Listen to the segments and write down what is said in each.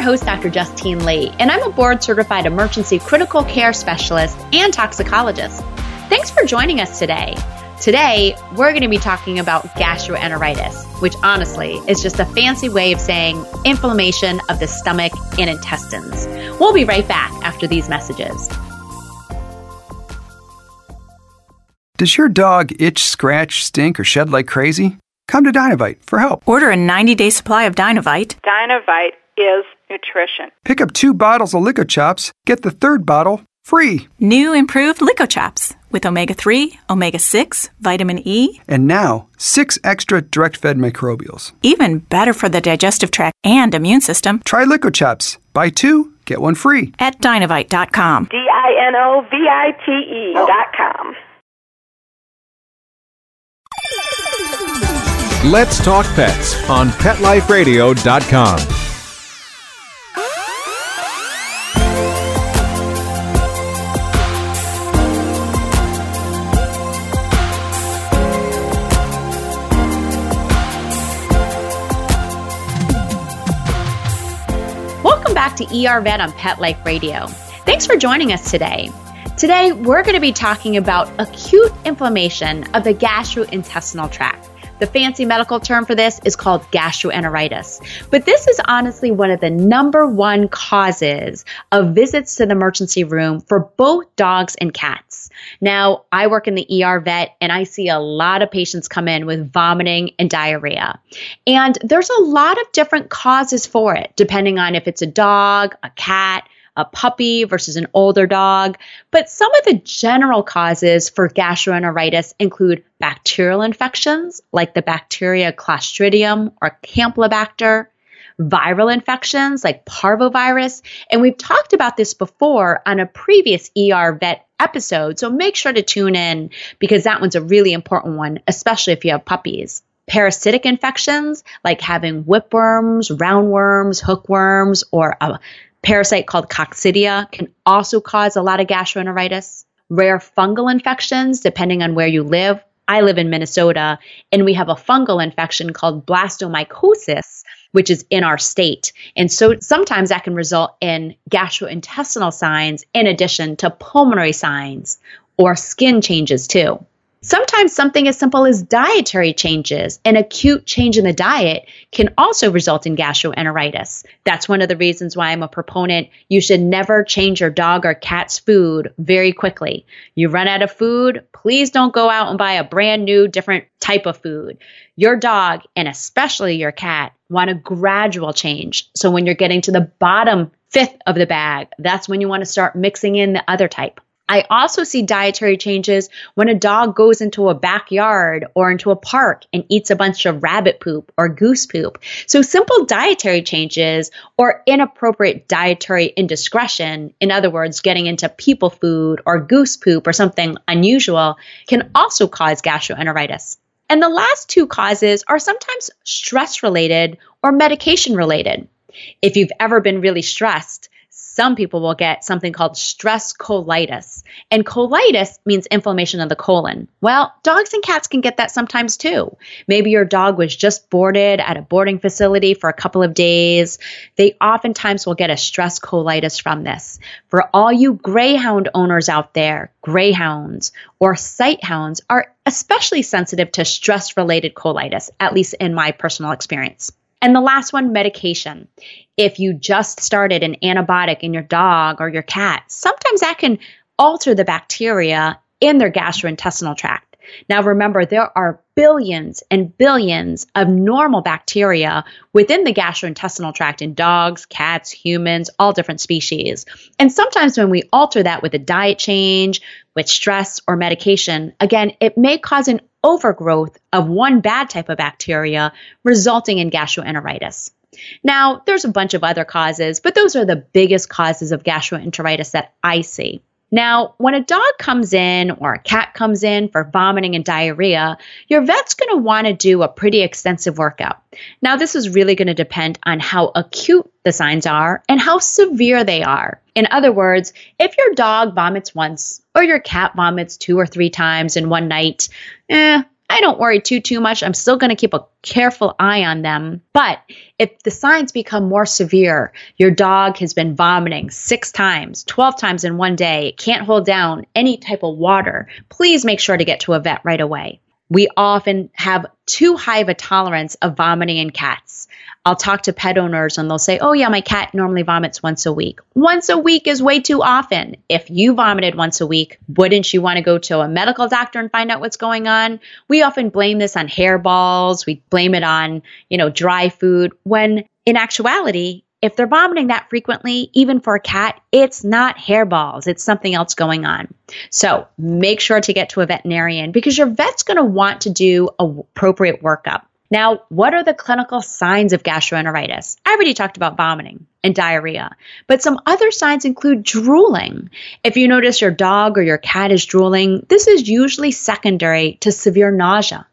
I'm your host, Dr. Justine Lee, and I'm a board certified emergency critical care specialist and toxicologist. Thanks for joining us today. Today, we're going to be talking about gastroenteritis, which honestly is just a fancy way of saying inflammation of the stomach and intestines. We'll be right back after these messages. Does your dog itch, scratch, stink, or shed like crazy? Come to Dinovite for help. Order a 90 day supply of Dinovite. Dinovite is nutrition. Pick up two bottles of Chops. get the third bottle free. New improved LickOChops with omega 3, omega 6, vitamin E, and now six extra direct fed microbials. Even better for the digestive tract and immune system. Try Chops. Buy two, get one free. At dinovite.com. D I N O V I T oh. E.com. Let's Talk Pets on PetLifeRadio.com. back to ER Vet on Pet Life Radio. Thanks for joining us today. Today, we're going to be talking about acute inflammation of the gastrointestinal tract. The fancy medical term for this is called gastroenteritis. But this is honestly one of the number one causes of visits to the emergency room for both dogs and cats. Now, I work in the ER vet and I see a lot of patients come in with vomiting and diarrhea. And there's a lot of different causes for it, depending on if it's a dog, a cat, a puppy versus an older dog. But some of the general causes for gastroenteritis include bacterial infections like the bacteria Clostridium or Campylobacter, viral infections like parvovirus. And we've talked about this before on a previous ER vet episode. So make sure to tune in because that one's a really important one, especially if you have puppies parasitic infections like having whipworms, roundworms, hookworms, or a parasite called coccidia can also cause a lot of gastroenteritis. Rare fungal infections, depending on where you live. I live in Minnesota, and we have a fungal infection called blastomycosis, which is in our state. And so sometimes that can result in gastrointestinal signs in addition to pulmonary signs or skin changes too. Sometimes something as simple as dietary changes, an acute change in the diet, can also result in gastroenteritis. That's one of the reasons why I'm a proponent. You should never change your dog or cat's food very quickly. You run out of food, please don't go out and buy a brand new, different type of food. Your dog, and especially your cat, want a gradual change. So when you're getting to the bottom fifth of the bag, that's when you want to start mixing in the other type. I also see dietary changes when a dog goes into a backyard or into a park and eats a bunch of rabbit poop or goose poop. So simple dietary changes or inappropriate dietary indiscretion, in other words, getting into people food or goose poop or something unusual, can also cause gastroenteritis. And the last two causes are sometimes stress related or medication related. If you've ever been really stressed, some people will get something called stress colitis. And colitis means inflammation of the colon. Well, dogs and cats can get that sometimes too. Maybe your dog was just boarded at a boarding facility for a couple of days. They oftentimes will get a stress colitis from this. For all you greyhound owners out there, greyhounds or sighthounds are especially sensitive to stress related colitis, at least in my personal experience. And the last one, medication. If you just started an antibiotic in your dog or your cat, sometimes that can alter the bacteria in their gastrointestinal tract. Now, remember, there are billions and billions of normal bacteria within the gastrointestinal tract in dogs, cats, humans, all different species. And sometimes when we alter that with a diet change, with stress or medication, again, it may cause an overgrowth of one bad type of bacteria, resulting in gastroenteritis. Now, there's a bunch of other causes, but those are the biggest causes of gastroenteritis that I see. Now, when a dog comes in or a cat comes in for vomiting and diarrhea, your vet's going to want to do a pretty extensive workup. Now, this is really going to depend on how acute the signs are and how severe they are. In other words, if your dog vomits once or your cat vomits two or three times in one night, eh, I don't worry too too much. I'm still going to keep a careful eye on them. But if the signs become more severe, your dog has been vomiting 6 times, 12 times in one day, can't hold down any type of water, please make sure to get to a vet right away. We often have too high of a tolerance of vomiting in cats. I'll talk to pet owners and they'll say, Oh, yeah, my cat normally vomits once a week. Once a week is way too often. If you vomited once a week, wouldn't you want to go to a medical doctor and find out what's going on? We often blame this on hairballs. We blame it on, you know, dry food when in actuality, if they're vomiting that frequently, even for a cat, it's not hairballs. It's something else going on. So make sure to get to a veterinarian because your vet's going to want to do appropriate workup. Now, what are the clinical signs of gastroenteritis? I already talked about vomiting and diarrhea, but some other signs include drooling. If you notice your dog or your cat is drooling, this is usually secondary to severe nausea.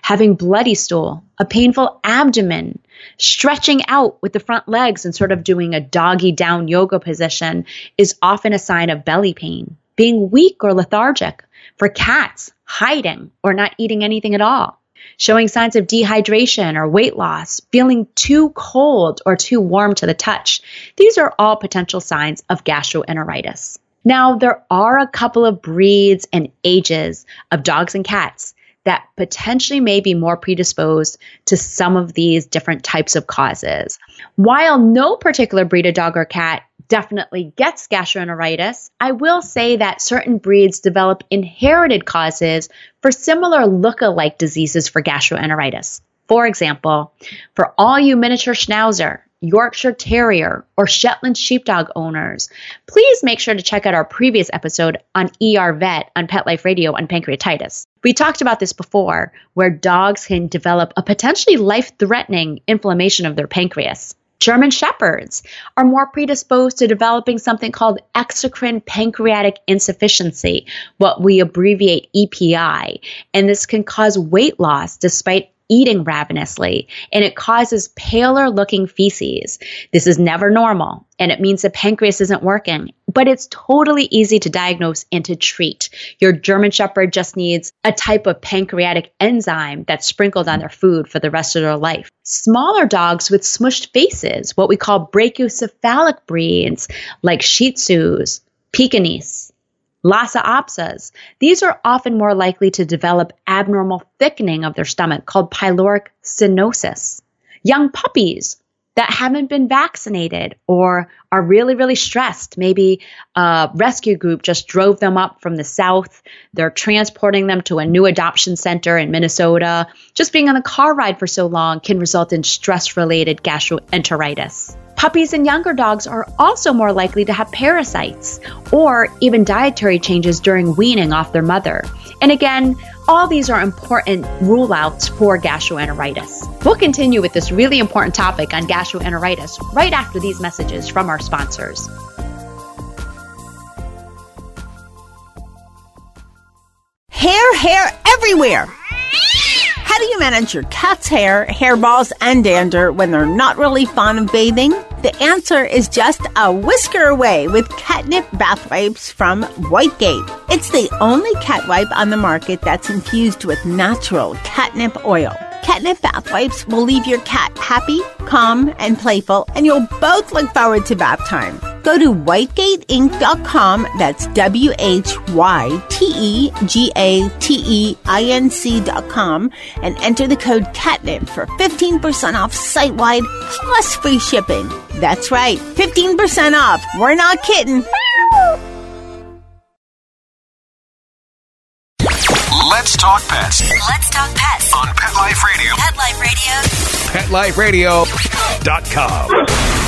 Having bloody stool, a painful abdomen, stretching out with the front legs and sort of doing a doggy down yoga position is often a sign of belly pain. Being weak or lethargic. For cats, hiding or not eating anything at all showing signs of dehydration or weight loss, feeling too cold or too warm to the touch. These are all potential signs of gastroenteritis. Now, there are a couple of breeds and ages of dogs and cats that potentially may be more predisposed to some of these different types of causes. While no particular breed of dog or cat definitely gets gastroenteritis, I will say that certain breeds develop inherited causes for similar look-alike diseases for gastroenteritis. For example, for all you miniature schnauzer, Yorkshire Terrier, or Shetland Sheepdog owners, please make sure to check out our previous episode on ER Vet on Pet Life Radio on pancreatitis. We talked about this before, where dogs can develop a potentially life threatening inflammation of their pancreas. German Shepherds are more predisposed to developing something called exocrine pancreatic insufficiency, what we abbreviate EPI, and this can cause weight loss despite eating ravenously, and it causes paler looking feces. This is never normal, and it means the pancreas isn't working, but it's totally easy to diagnose and to treat. Your German Shepherd just needs a type of pancreatic enzyme that's sprinkled on their food for the rest of their life. Smaller dogs with smushed faces, what we call brachycephalic breeds like Shih Tzus, Pekingese, Lhasa apsos. These are often more likely to develop abnormal thickening of their stomach called pyloric stenosis. Young puppies that haven't been vaccinated or are really, really stressed. Maybe a rescue group just drove them up from the south. They're transporting them to a new adoption center in Minnesota. Just being on the car ride for so long can result in stress related gastroenteritis. Puppies and younger dogs are also more likely to have parasites or even dietary changes during weaning off their mother. And again, all these are important rule outs for gastroenteritis. We'll continue with this really important topic on gastroenteritis right after these messages from our sponsors. Hair, hair everywhere! How do you manage your cat's hair, hairballs, and dander when they're not really fond of bathing? The answer is just a whisker away with catnip bath wipes from Whytegate. It's the only cat wipe on the market that's infused with natural catnip oil. Catnip bath wipes will leave your cat happy, calm, and playful, and you'll both look forward to bath time. Go to whytegateinc.com, that's W H Y T E G A T E I N C.com, and enter the code CATNIP for 15% off site wide plus free shipping. That's right, 15% off. We're not kidding. Let's talk pets Let's talk pets. on Pet Life Radio. Pet Life Radio. PetLifeRadio.com.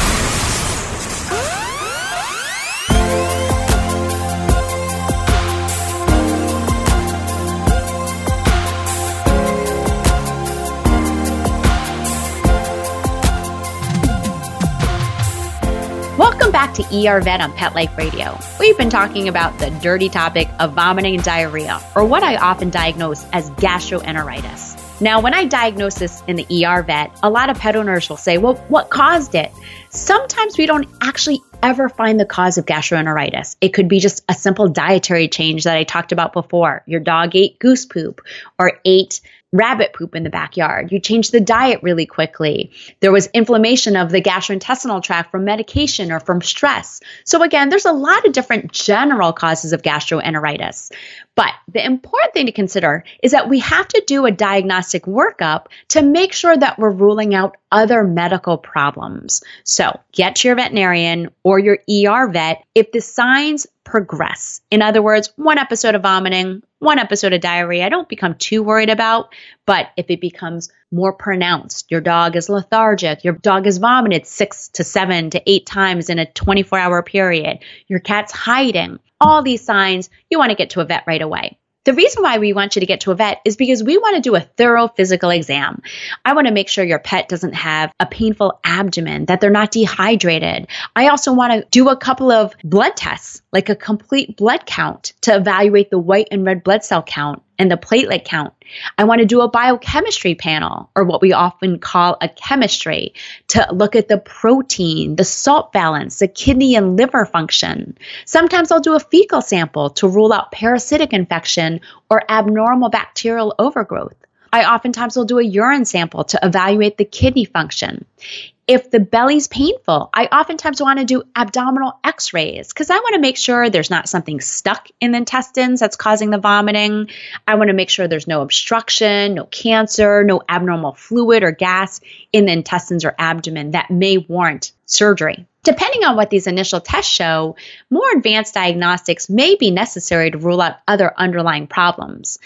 to ER Vet on Pet Life Radio. We've been talking about the dirty topic of vomiting and diarrhea, or what I often diagnose as gastroenteritis. Now, when I diagnose this in the ER vet, a lot of pet owners will say, well, what caused it? Sometimes we don't actually ever find the cause of gastroenteritis. It could be just a simple dietary change that I talked about before. Your dog ate goose poop or ate rabbit poop in the backyard. You change the diet really quickly. There was inflammation of the gastrointestinal tract from medication or from stress. So, again, there's a lot of different general causes of gastroenteritis. But the important thing to consider is that we have to do a diagnostic workup to make sure that we're ruling out other medical problems. So get to your veterinarian or your ER vet if the signs progress. In other words, one episode of vomiting, one episode of diarrhea, I don't become too worried about. But if it becomes more pronounced, your dog is lethargic, your dog has vomited six to seven to eight times in a 24 hour period, your cat's hiding, all these signs, you want to get to a vet right away. The reason why we want you to get to a vet is because we want to do a thorough physical exam. I want to make sure your pet doesn't have a painful abdomen, that they're not dehydrated. I also want to do a couple of blood tests, like a complete blood count to evaluate the white and red blood cell count and the platelet count. I want to do a biochemistry panel, or what we often call a chemistry, to look at the protein, the salt balance, the kidney and liver function. Sometimes I'll do a fecal sample to rule out parasitic infection or abnormal bacterial overgrowth. I oftentimes will do a urine sample to evaluate the kidney function. If the belly's painful, I oftentimes want to do abdominal x rays because I want to make sure there's not something stuck in the intestines that's causing the vomiting. I want to make sure there's no obstruction, no cancer, no abnormal fluid or gas in the intestines or abdomen that may warrant surgery. Depending on what these initial tests show, more advanced diagnostics may be necessary to rule out other underlying problems.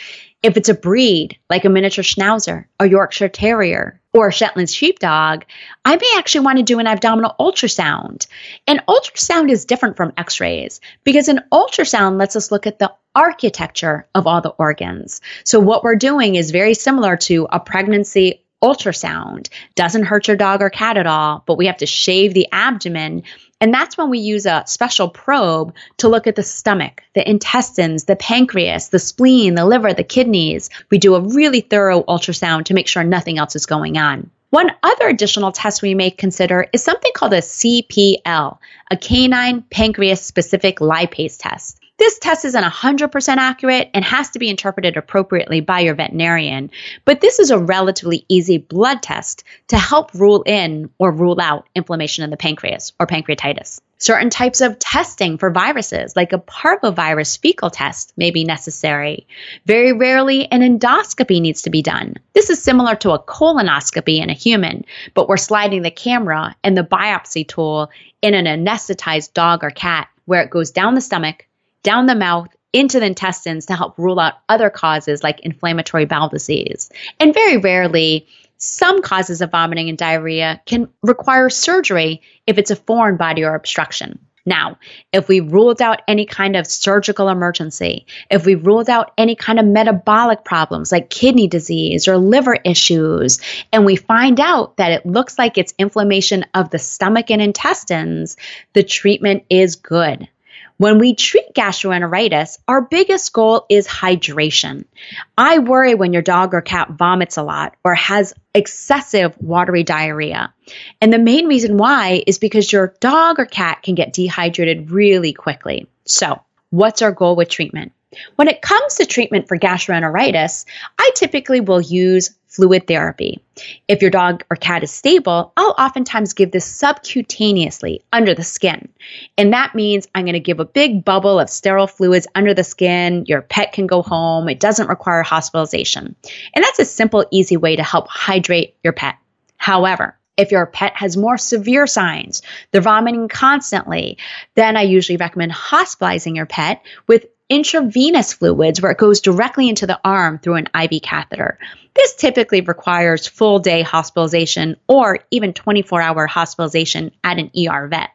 If it's a breed, like a miniature schnauzer, a Yorkshire Terrier, or Shetland sheepdog, I may actually want to do an abdominal ultrasound. An ultrasound is different from x rays because an ultrasound lets us look at the architecture of all the organs. So, what we're doing is very similar to a pregnancy ultrasound. Doesn't hurt your dog or cat at all, but we have to shave the abdomen. And that's when we use a special probe to look at the stomach, the intestines, the pancreas, the spleen, the liver, the kidneys. We do a really thorough ultrasound to make sure nothing else is going on. One other additional test we may consider is something called a CPL, a canine pancreas specific lipase test. This test isn't 100% accurate and has to be interpreted appropriately by your veterinarian, but this is a relatively easy blood test to help rule in or rule out inflammation in the pancreas or pancreatitis. Certain types of testing for viruses, like a parvovirus fecal test, may be necessary. Very rarely, an endoscopy needs to be done. This is similar to a colonoscopy in a human, but we're sliding the camera and the biopsy tool in an anesthetized dog or cat where it goes down the stomach down the mouth into the intestines to help rule out other causes like inflammatory bowel disease. And very rarely, some causes of vomiting and diarrhea can require surgery if it's a foreign body or obstruction. Now, if we ruled out any kind of surgical emergency, if we ruled out any kind of metabolic problems like kidney disease or liver issues, and we find out that it looks like it's inflammation of the stomach and intestines, the treatment is good. When we treat gastroenteritis, our biggest goal is hydration. I worry when your dog or cat vomits a lot or has excessive watery diarrhea. And the main reason why is because your dog or cat can get dehydrated really quickly. So, what's our goal with treatment? When it comes to treatment for gastroenteritis, I typically will use fluid therapy. If your dog or cat is stable, I'll oftentimes give this subcutaneously under the skin. And that means I'm going to give a big bubble of sterile fluids under the skin. Your pet can go home. It doesn't require hospitalization. And that's a simple, easy way to help hydrate your pet. However, if your pet has more severe signs, they're vomiting constantly, then I usually recommend hospitalizing your pet with intravenous fluids where it goes directly into the arm through an IV catheter. This typically requires full day hospitalization or even 24 hour hospitalization at an ER vet.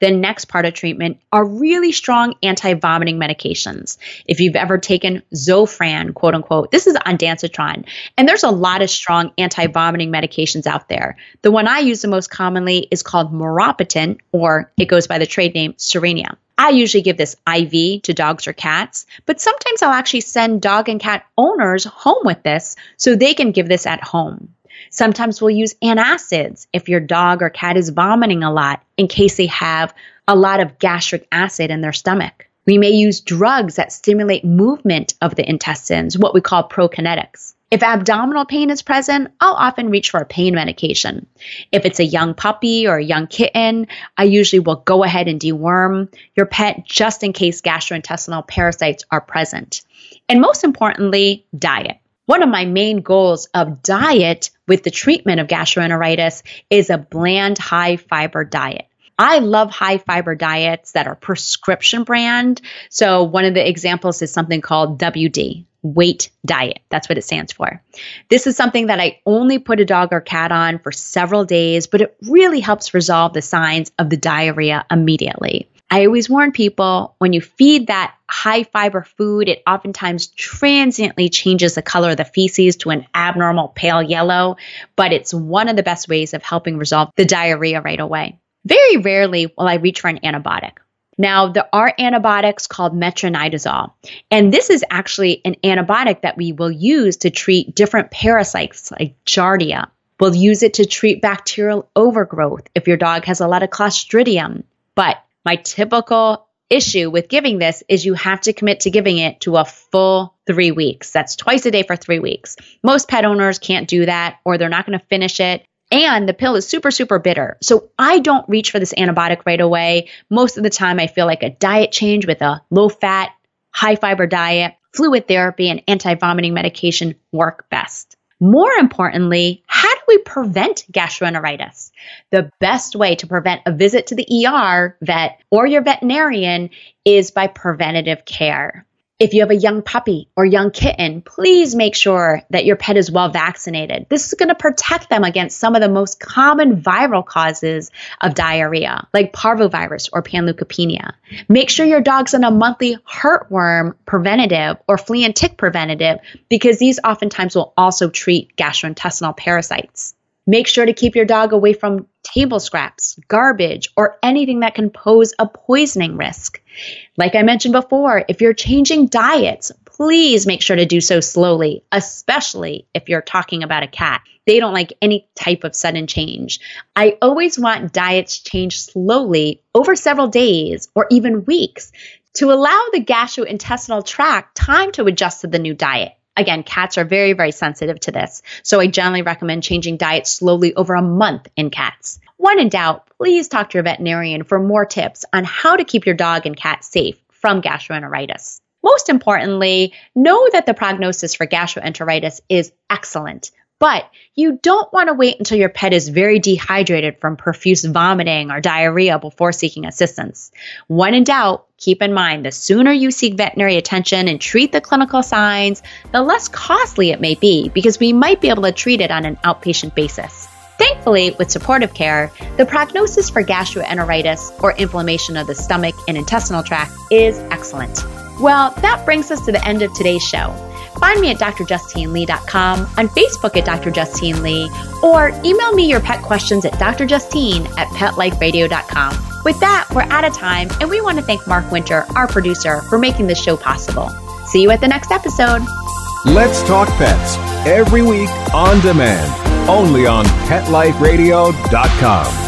The next part of treatment are really strong anti vomiting medications. If you've ever taken Zofran, quote unquote, this is ondansetron, and there's a lot of strong anti vomiting medications out there. The one I use the most commonly is called Maropitant, or it goes by the trade name Cerenia. I usually give this IV to dogs or cats, but sometimes I'll actually send dog and cat owners home with this so they can give this at home. Sometimes we'll use antacids if your dog or cat is vomiting a lot in case they have a lot of gastric acid in their stomach. We may use drugs that stimulate movement of the intestines, what we call prokinetics. If abdominal pain is present, I'll often reach for a pain medication. If it's a young puppy or a young kitten, I usually will go ahead and deworm your pet just in case gastrointestinal parasites are present. And most importantly, diet. One of my main goals of diet with the treatment of gastroenteritis is a bland, high fiber diet. I love high fiber diets that are prescription brand. So, one of the examples is something called WD, weight diet. That's what it stands for. This is something that I only put a dog or cat on for several days, but it really helps resolve the signs of the diarrhea immediately. I always warn people when you feed that high fiber food, it oftentimes transiently changes the color of the feces to an abnormal pale yellow, but it's one of the best ways of helping resolve the diarrhea right away. Very rarely will I reach for an antibiotic. Now, there are antibiotics called metronidazole, and this is actually an antibiotic that we will use to treat different parasites like Giardia. We'll use it to treat bacterial overgrowth if your dog has a lot of Clostridium. But my typical issue with giving this is you have to commit to giving it to a full three weeks. That's twice a day for three weeks. Most pet owners can't do that, or they're not going to finish it. And the pill is super, super bitter. So I don't reach for this antibiotic right away. Most of the time, I feel like a diet change with a low fat, high fiber diet, fluid therapy, and anti vomiting medication work best. More importantly, how do we prevent gastroenteritis? The best way to prevent a visit to the ER vet or your veterinarian is by preventative care. If you have a young puppy or young kitten, please make sure that your pet is well vaccinated. This is going to protect them against some of the most common viral causes of diarrhea, like parvovirus or panleukopenia. Make sure your dog's on a monthly heartworm preventative or flea and tick preventative because these oftentimes will also treat gastrointestinal parasites. Make sure to keep your dog away from table scraps, garbage, or anything that can pose a poisoning risk. Like I mentioned before, if you're changing diets, please make sure to do so slowly, especially if you're talking about a cat. They don't like any type of sudden change. I always want diets changed slowly over several days or even weeks to allow the gastrointestinal tract time to adjust to the new diet. Again, cats are very, very sensitive to this. So I generally recommend changing diets slowly over a month in cats. When in doubt, please talk to your veterinarian for more tips on how to keep your dog and cat safe from gastroenteritis. Most importantly, know that the prognosis for gastroenteritis is excellent. But you don't want to wait until your pet is very dehydrated from profuse vomiting or diarrhea before seeking assistance. When in doubt, keep in mind the sooner you seek veterinary attention and treat the clinical signs, the less costly it may be because we might be able to treat it on an outpatient basis. Thankfully, with supportive care, the prognosis for gastroenteritis or inflammation of the stomach and intestinal tract is excellent. Well, that brings us to the end of today's show. Find me at drjustinelee.com, on Facebook at Dr. Justine Lee, or email me your pet questions at drjustine at petliferadio.com. With that, we're out of time, and we want to thank Mark Winter, our producer, for making this show possible. See you at the next episode. Let's Talk Pets, every week on demand, only on PetLifeRadio.com.